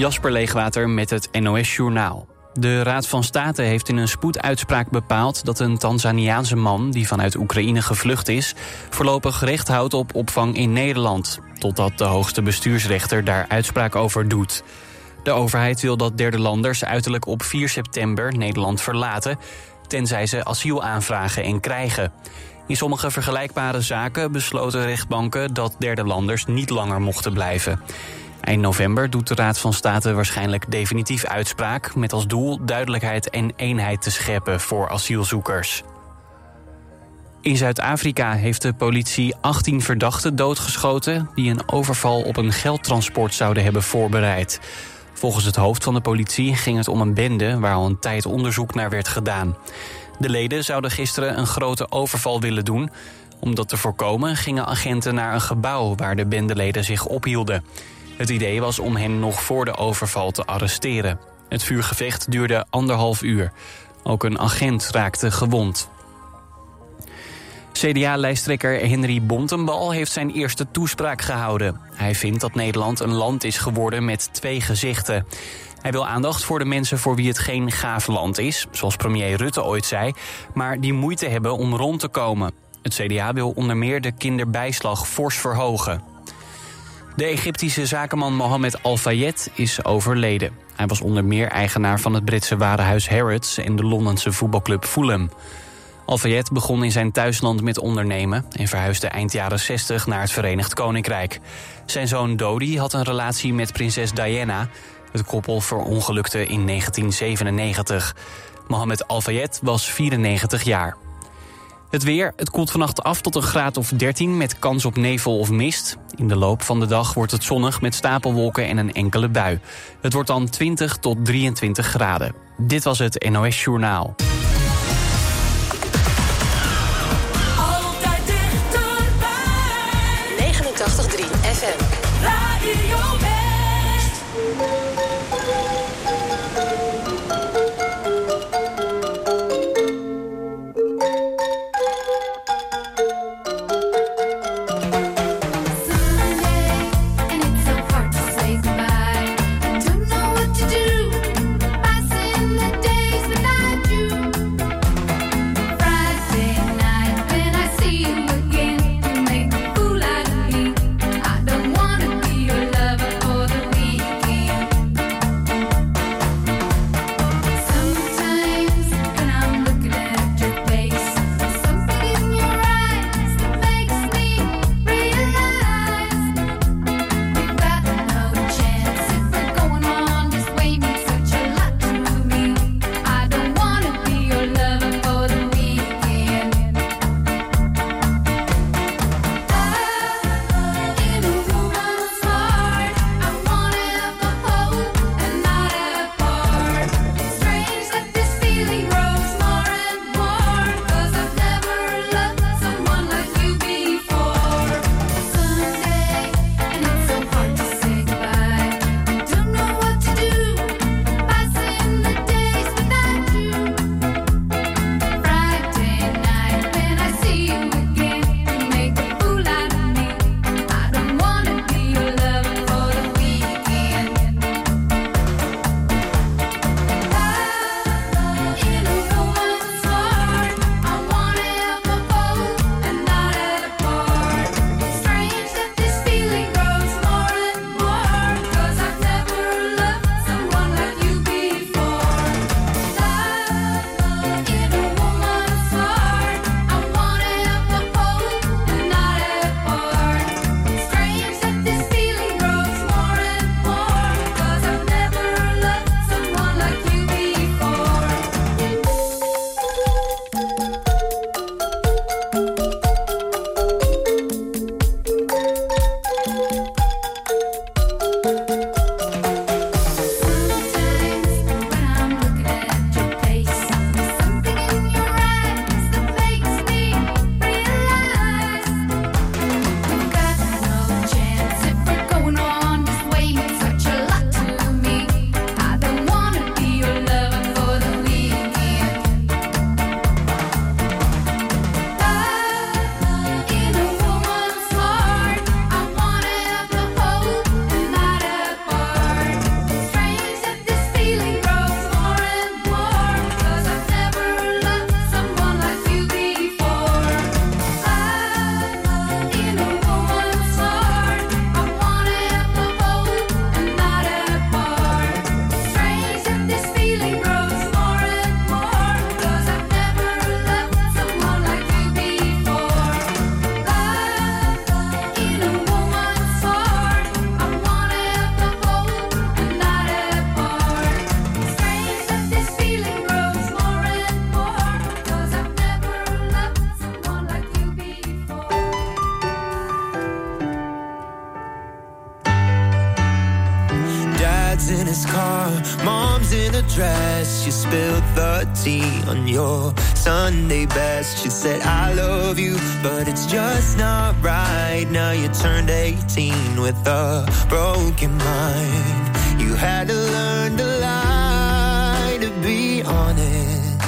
Jasper Leegwater met het NOS Journaal. De Raad van State heeft in een spoeduitspraak bepaald dat een Tanzaniaanse man die vanuit Oekraïne gevlucht is, voorlopig recht houdt op opvang in Nederland, totdat de hoogste bestuursrechter daar uitspraak over doet. De overheid wil dat derde landers uiterlijk op 4 september Nederland verlaten, tenzij ze asiel aanvragen en krijgen. In sommige vergelijkbare zaken besloten rechtbanken dat derde landers niet langer mochten blijven. Eind november doet de Raad van State waarschijnlijk definitief uitspraak... met als doel duidelijkheid en eenheid te scheppen voor asielzoekers. In Zuid-Afrika heeft de politie 18 verdachten doodgeschoten... die een overval op een geldtransport zouden hebben voorbereid. Volgens het hoofd van de politie ging het om een bende... waar al een tijd onderzoek naar werd gedaan. De leden zouden gisteren een grote overval willen doen... Om dat te voorkomen gingen agenten naar een gebouw waar de bendeleden zich ophielden. Het idee was om hen nog voor de overval te arresteren. Het vuurgevecht duurde anderhalf uur. Ook een agent raakte gewond. CDA-lijsttrekker Henry Bontenbal heeft zijn eerste toespraak gehouden. Hij vindt dat Nederland een land is geworden met twee gezichten. Hij wil aandacht voor de mensen voor wie het geen gaaf land is, zoals premier Rutte ooit zei, maar die moeite hebben om rond te komen. Het CDA wil onder meer de kinderbijslag fors verhogen. De Egyptische zakenman Mohammed Al-Fayed is overleden. Hij was onder meer eigenaar van het Britse warenhuis Harrods... en de Londense voetbalclub Fulham. Al-Fayed begon in zijn thuisland met ondernemen... en verhuisde eind jaren 60 naar het Verenigd Koninkrijk. Zijn zoon Dodi had een relatie met prinses Diana. Het koppel verongelukte in 1997. Mohammed Al-Fayed was 94 jaar. Het weer, het koelt vannacht af tot een graad of 13 met kans op nevel of mist. In de loop van de dag wordt het zonnig met stapelwolken en een enkele bui. Het wordt dan 20 tot 23 graden. Dit was het NOS Journaal. In his car, mom's in a dress. You spilled the tea on your Sunday best. She said, I love you, but it's just not right. Now you turned 18 with a broken mind. You had to learn to lie to be honest.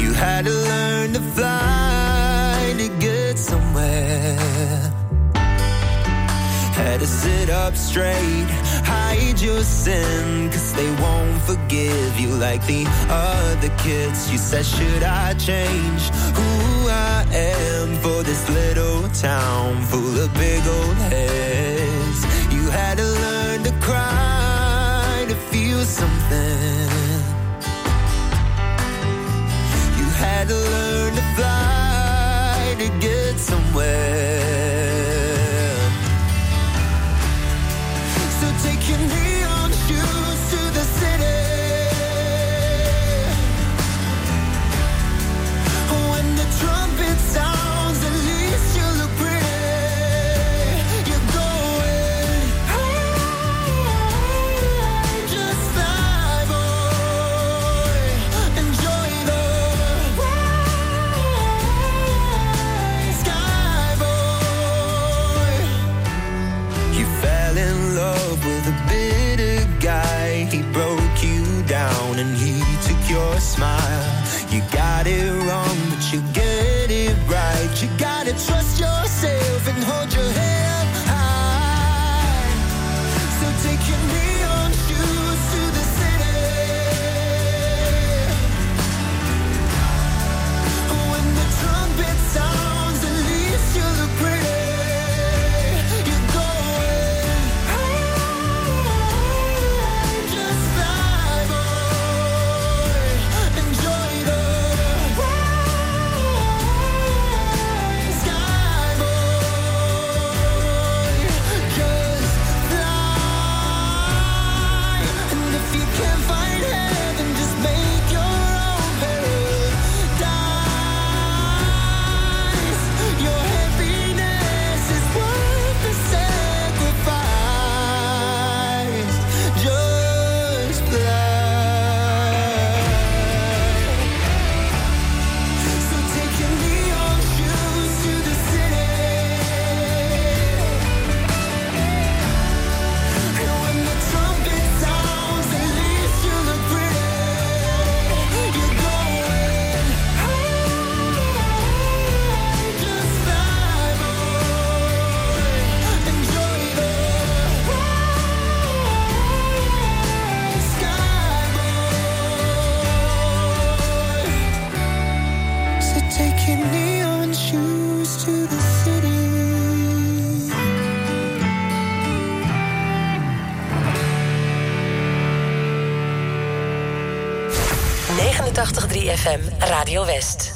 You had to learn to fly to get somewhere. To sit up straight, hide your sin, cause they won't forgive you like the other kids. You said, Should I change who I am for this little town full of big old heads? You had to learn to cry to feel something. You had to learn to fly to get somewhere. you need can be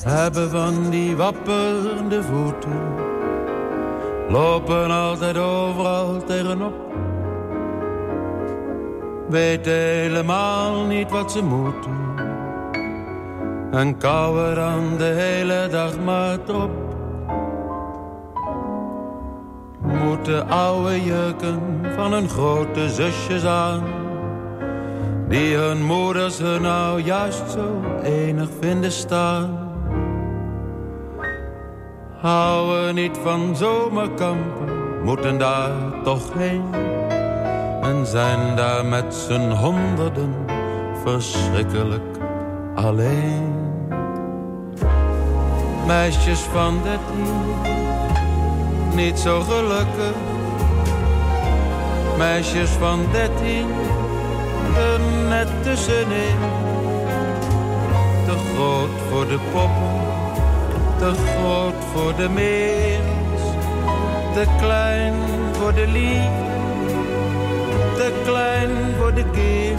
Hebben van die wapperende voeten. Lopen altijd overal tegenop. Weten helemaal niet wat ze moeten. En kouwen dan de hele dag maar op. Moeten oude jurken van hun grote zusjes aan. Die hun moeders hun nou juist zo enig vinden staan. Houden niet van zomerkampen, moeten daar toch heen. En zijn daar met z'n honderden verschrikkelijk alleen. Meisjes van dertien, niet zo gelukkig. Meisjes van dertien, er net tussenin. Te groot voor de poppen, te groot voor de meers. Te klein voor de liefde, te klein voor de keer.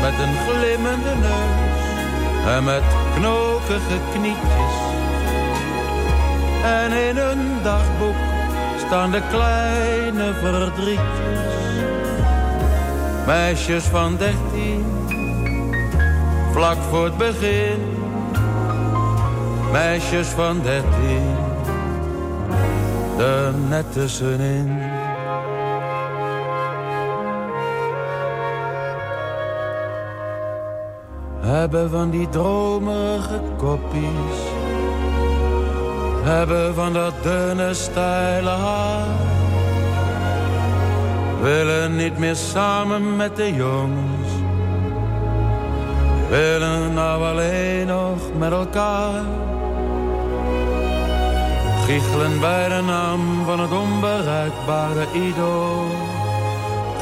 Met een glimmende neus en met knokige knietjes. En in een dagboek staan de kleine verdrietjes. Meisjes van dertien, vlak voor het begin. Meisjes van dertien, de net tussenin. Hebben van die dromerige koppies. Hebben van dat dunne, stijle haar Willen niet meer samen met de jongens. Willen nou alleen nog met elkaar. Giechelen bij de naam van het onbereikbare idool.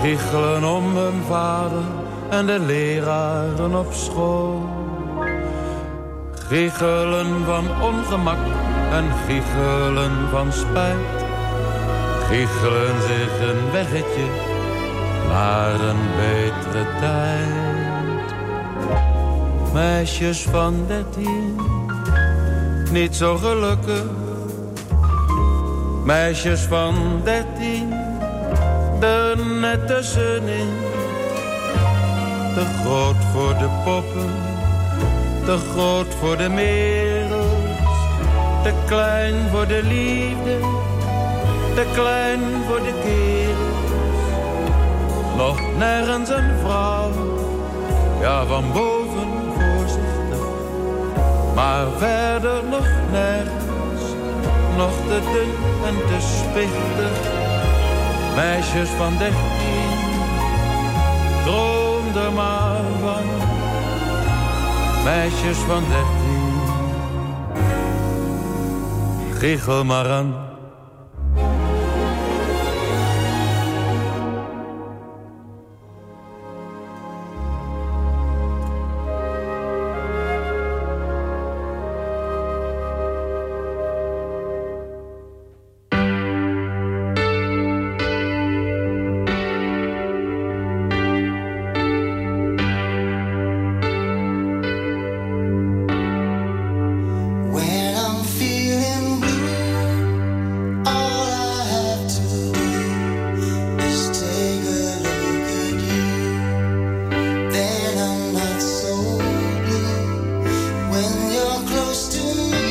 Giechelen om hun vader en de leraren op school. Giechelen van ongemak en giechelen van spijt. Giechelen zich een weggetje naar een betere tijd. Meisjes van dertien, niet zo gelukkig. Meisjes van dertien, er net tussenin. Te groot voor de poppen, te groot voor de wereld. Te klein voor de liefde, te klein voor de kerels. Nog nergens een vrouw, ja van boven voorzichtig. Maar verder nog nergens, nog te dun en te spichtig. Meisjes van dertien, droom er maar van. Meisjes van dertien, giechel maar aan. when you're close to me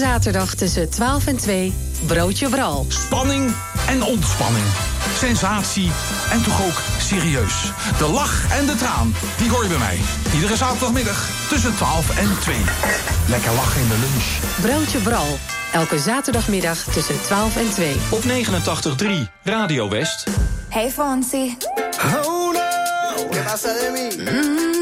zaterdag tussen 12 en 2, Broodje Bral. Spanning en ontspanning. Sensatie en toch ook serieus. De lach en de traan, die hoor je bij mij. Iedere zaterdagmiddag tussen 12 en 2. Lekker lachen in de lunch. Broodje Bral. Elke zaterdagmiddag tussen 12 en 2. Op 89.3 Radio West. Hey Fonsi. Oh no, ¿qué pasa de mí? Hey,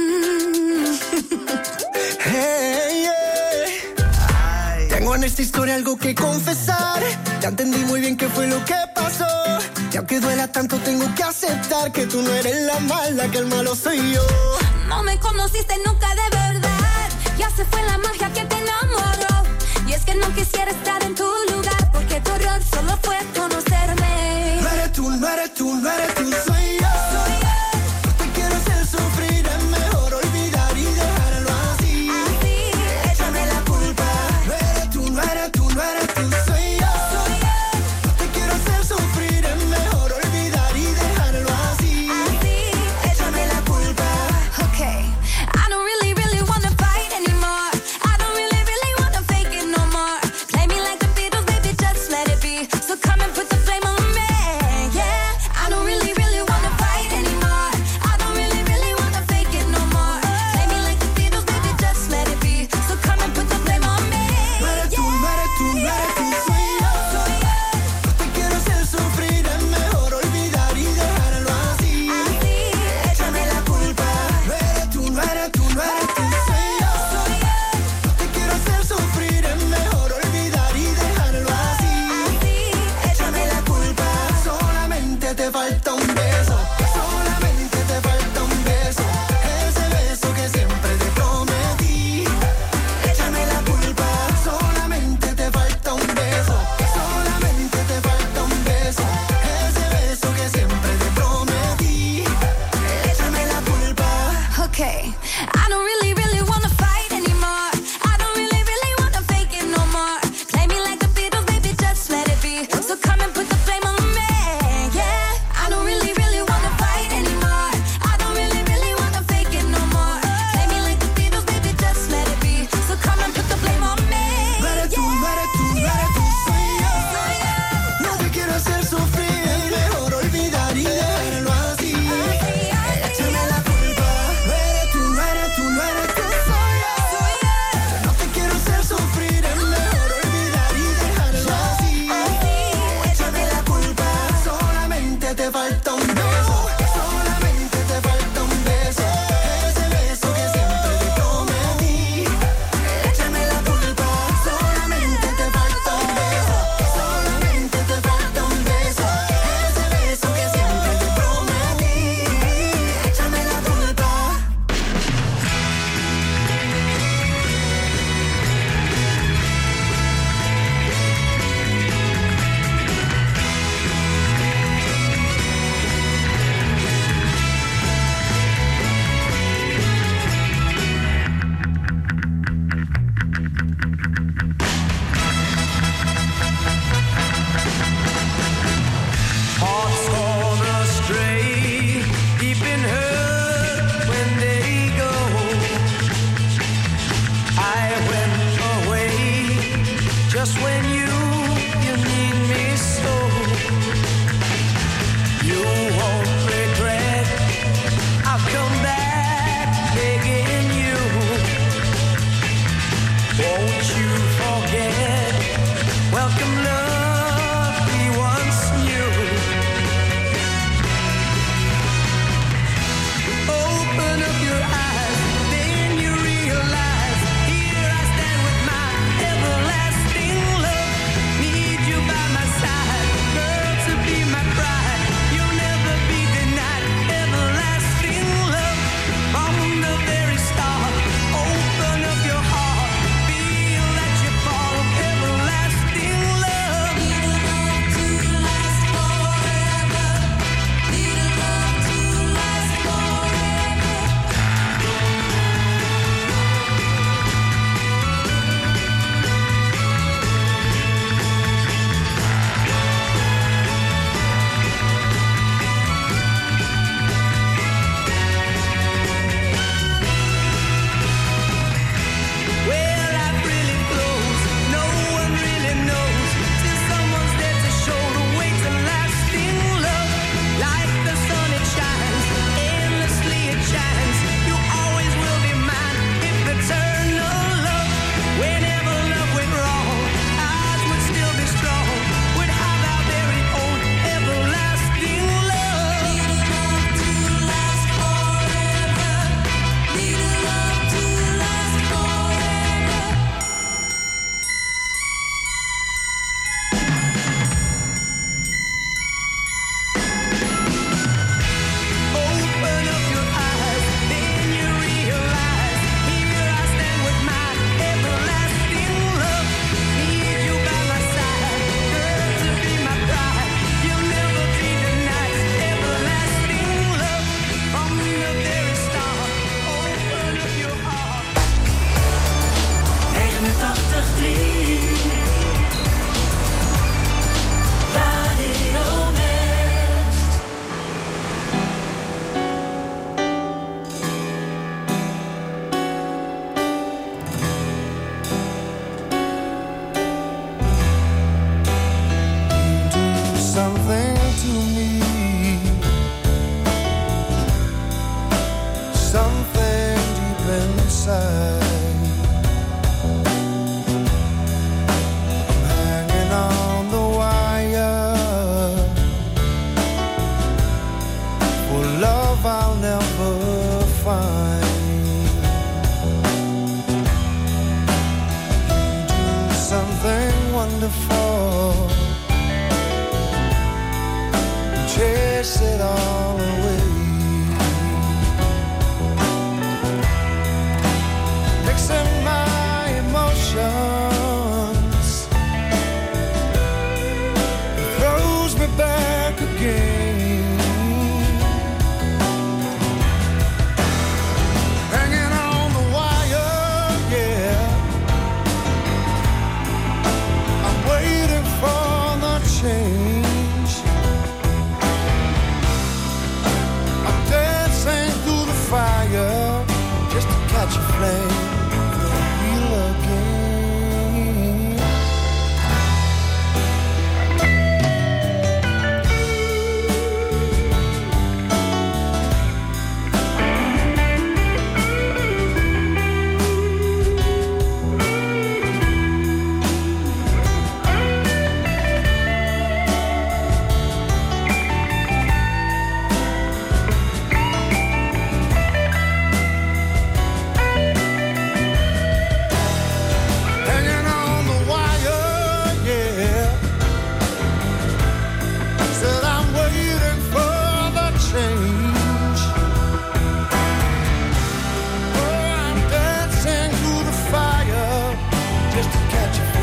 en esta historia algo que confesar. Ya entendí muy bien qué fue lo que pasó. Y aunque duela tanto, tengo que aceptar que tú no eres la mala, que el malo soy yo. No me conociste nunca de verdad. Ya se fue la magia que te enamoró. Y es que no quisiera estar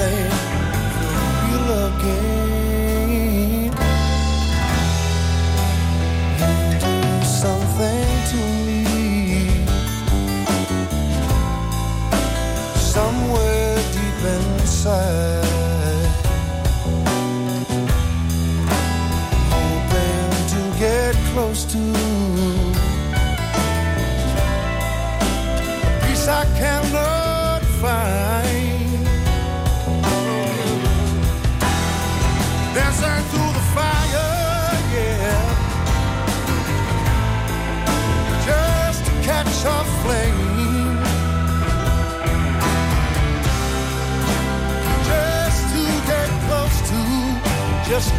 way. Hope you looking.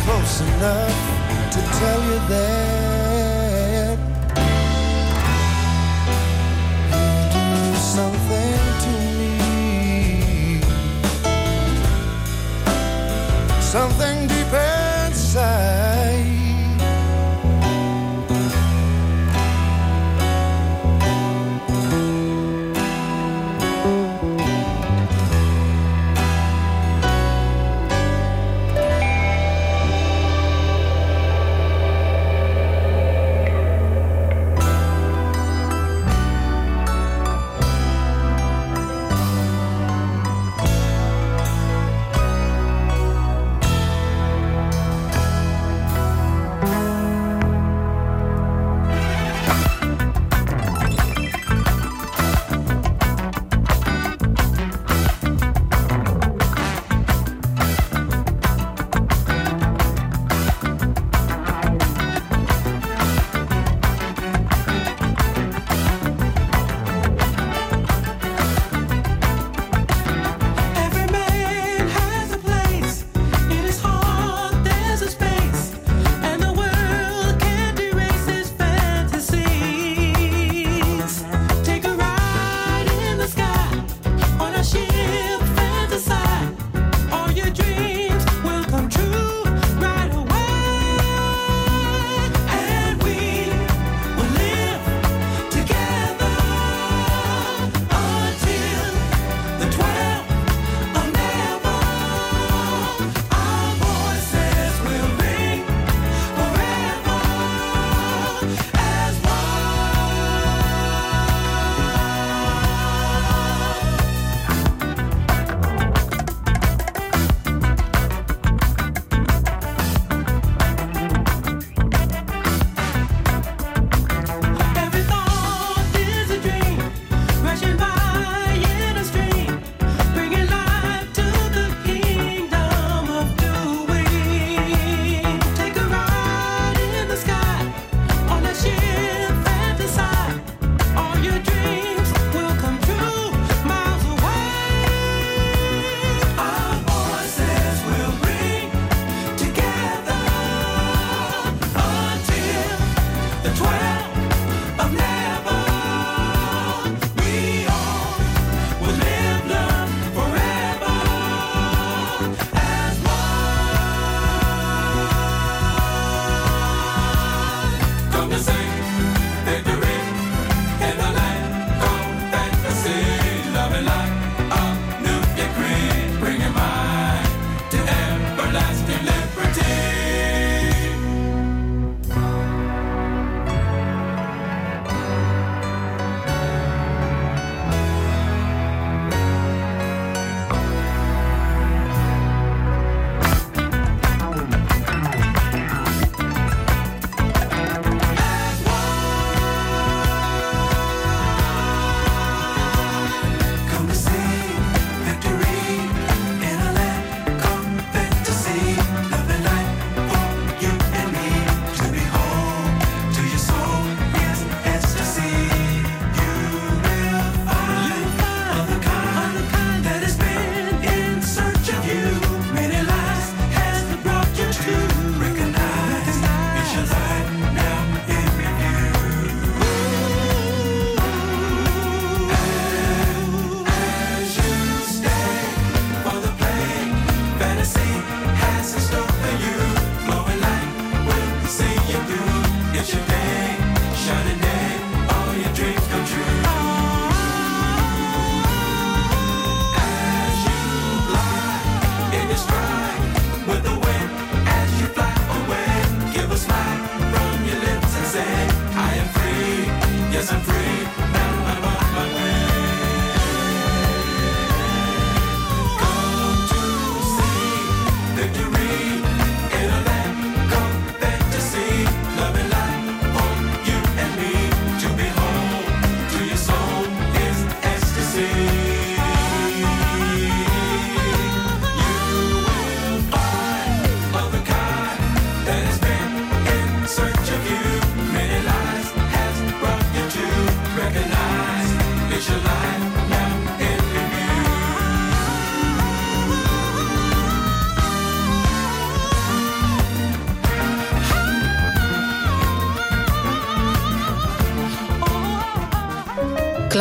close enough to tell you that you do something to me, something.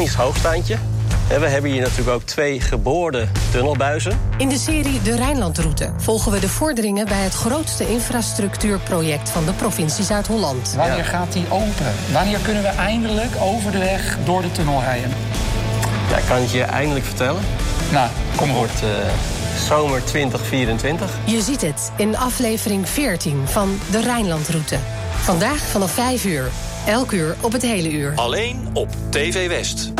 Technisch hoogstaandje. En we hebben hier natuurlijk ook twee geboorde tunnelbuizen. In de serie De Rijnlandroute volgen we de vorderingen bij het grootste infrastructuurproject van de provincie Zuid-Holland. Wanneer gaat die open? Wanneer kunnen we eindelijk over de weg door de tunnel rijden? Ja, ik kan het je eindelijk vertellen. Nou, kom maar. wordt eh, zomer 2024. Je ziet het in aflevering 14 van De Rijnlandroute. Vandaag vanaf 5 uur. Elk uur op het hele uur. Alleen op TV West.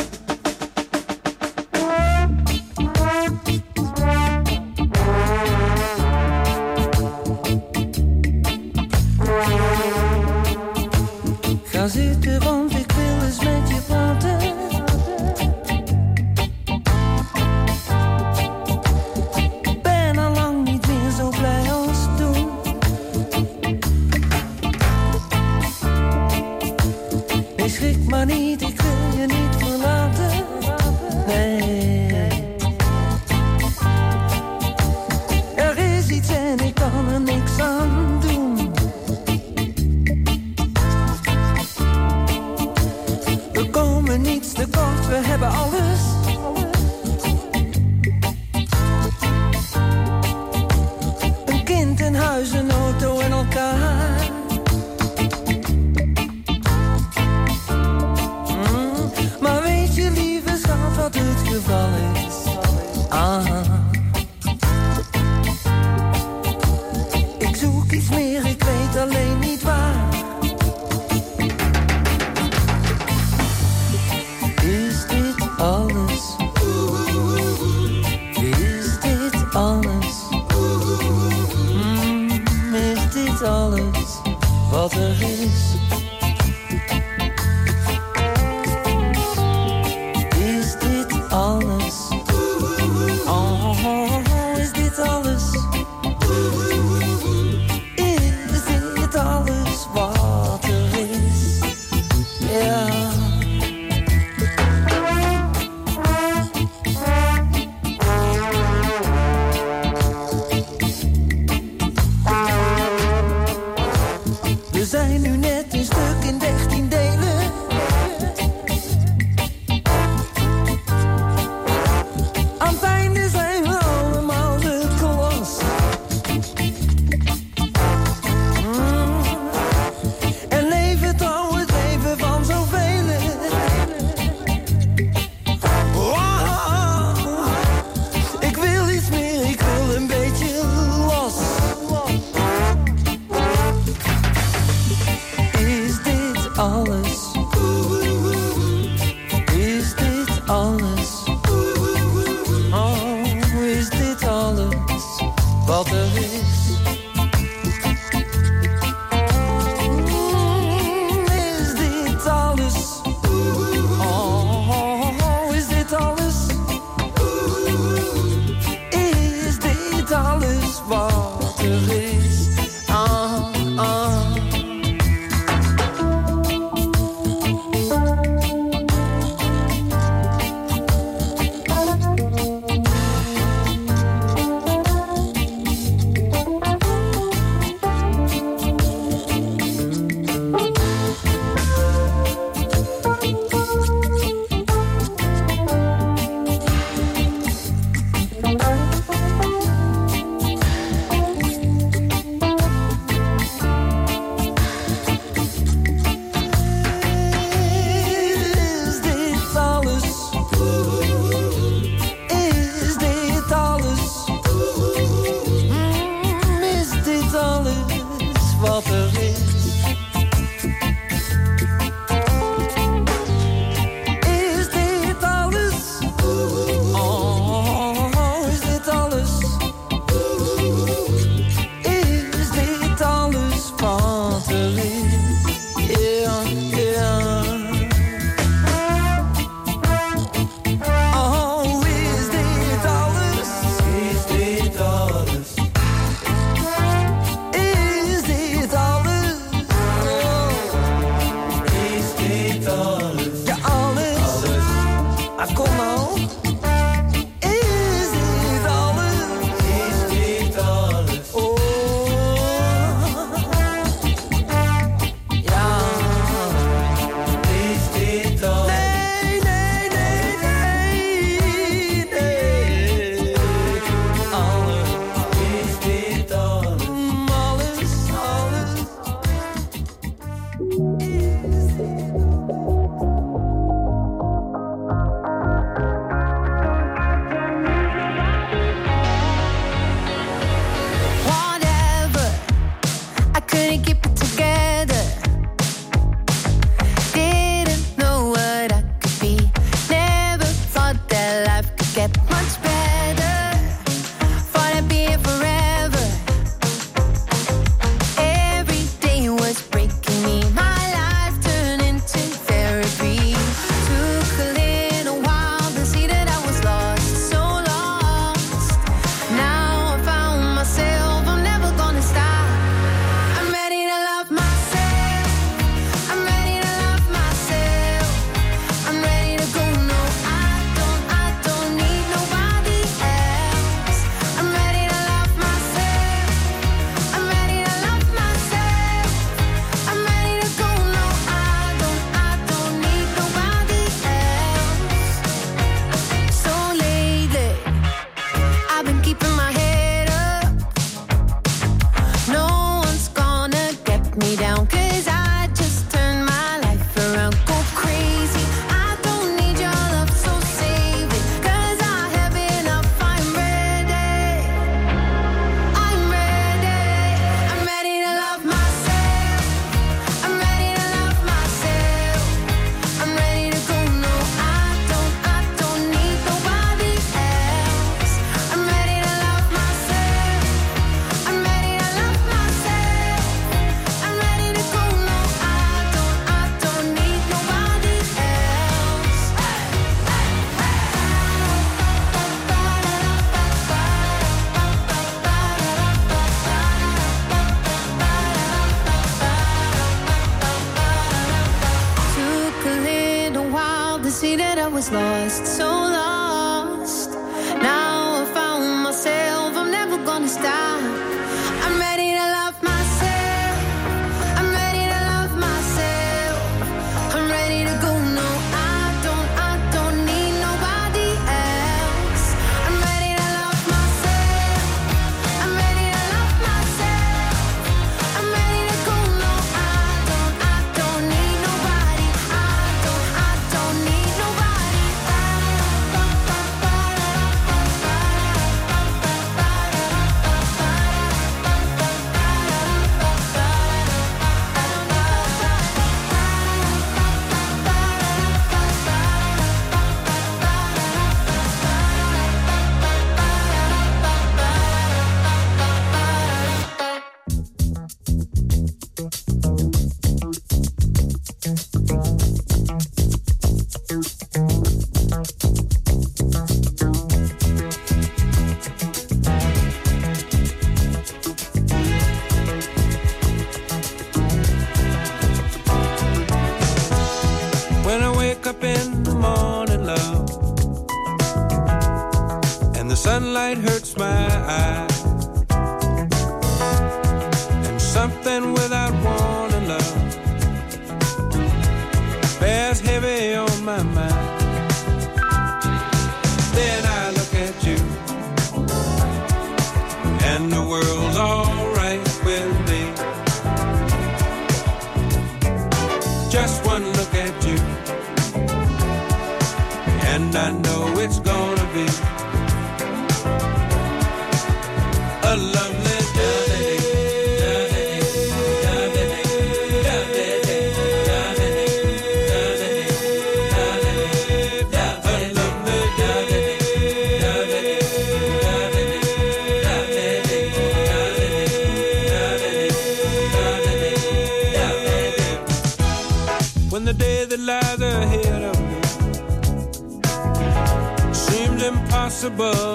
impossible.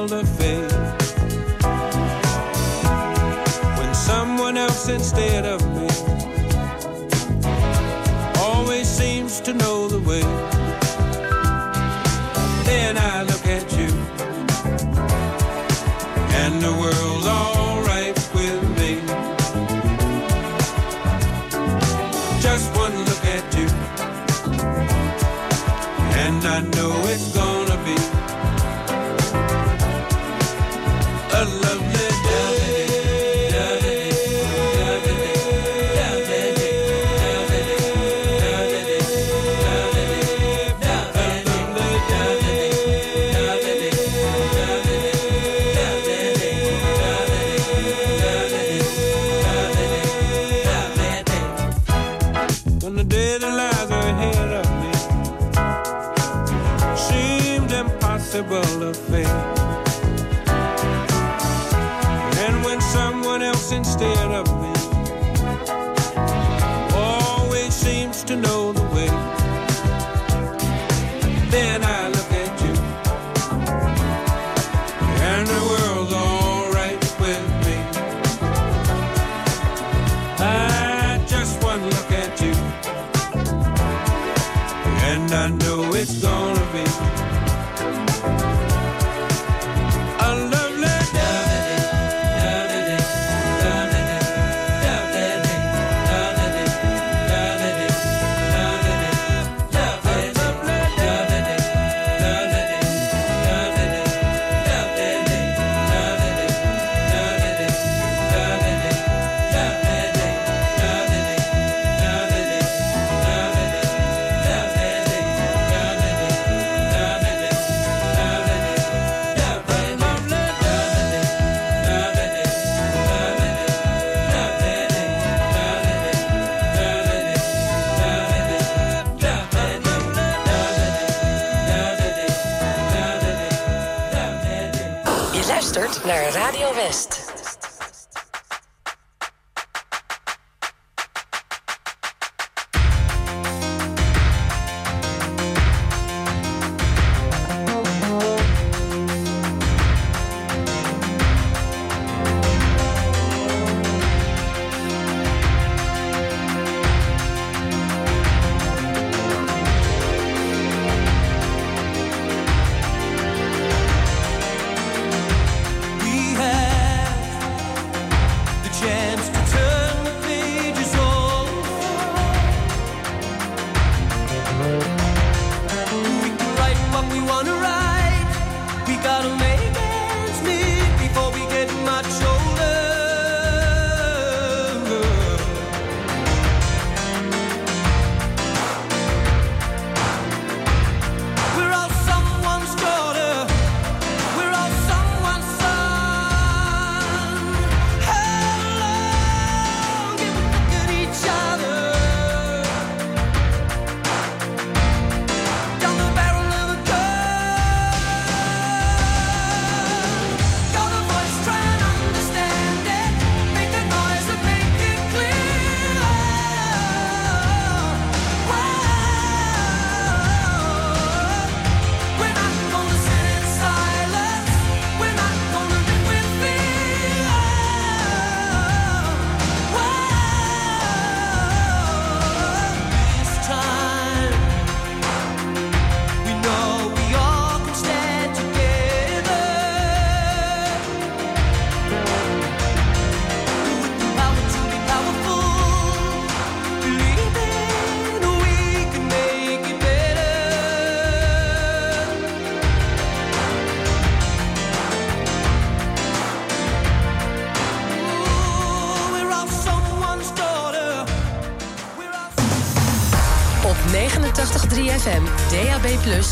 impossible of fail. And when someone else instead of me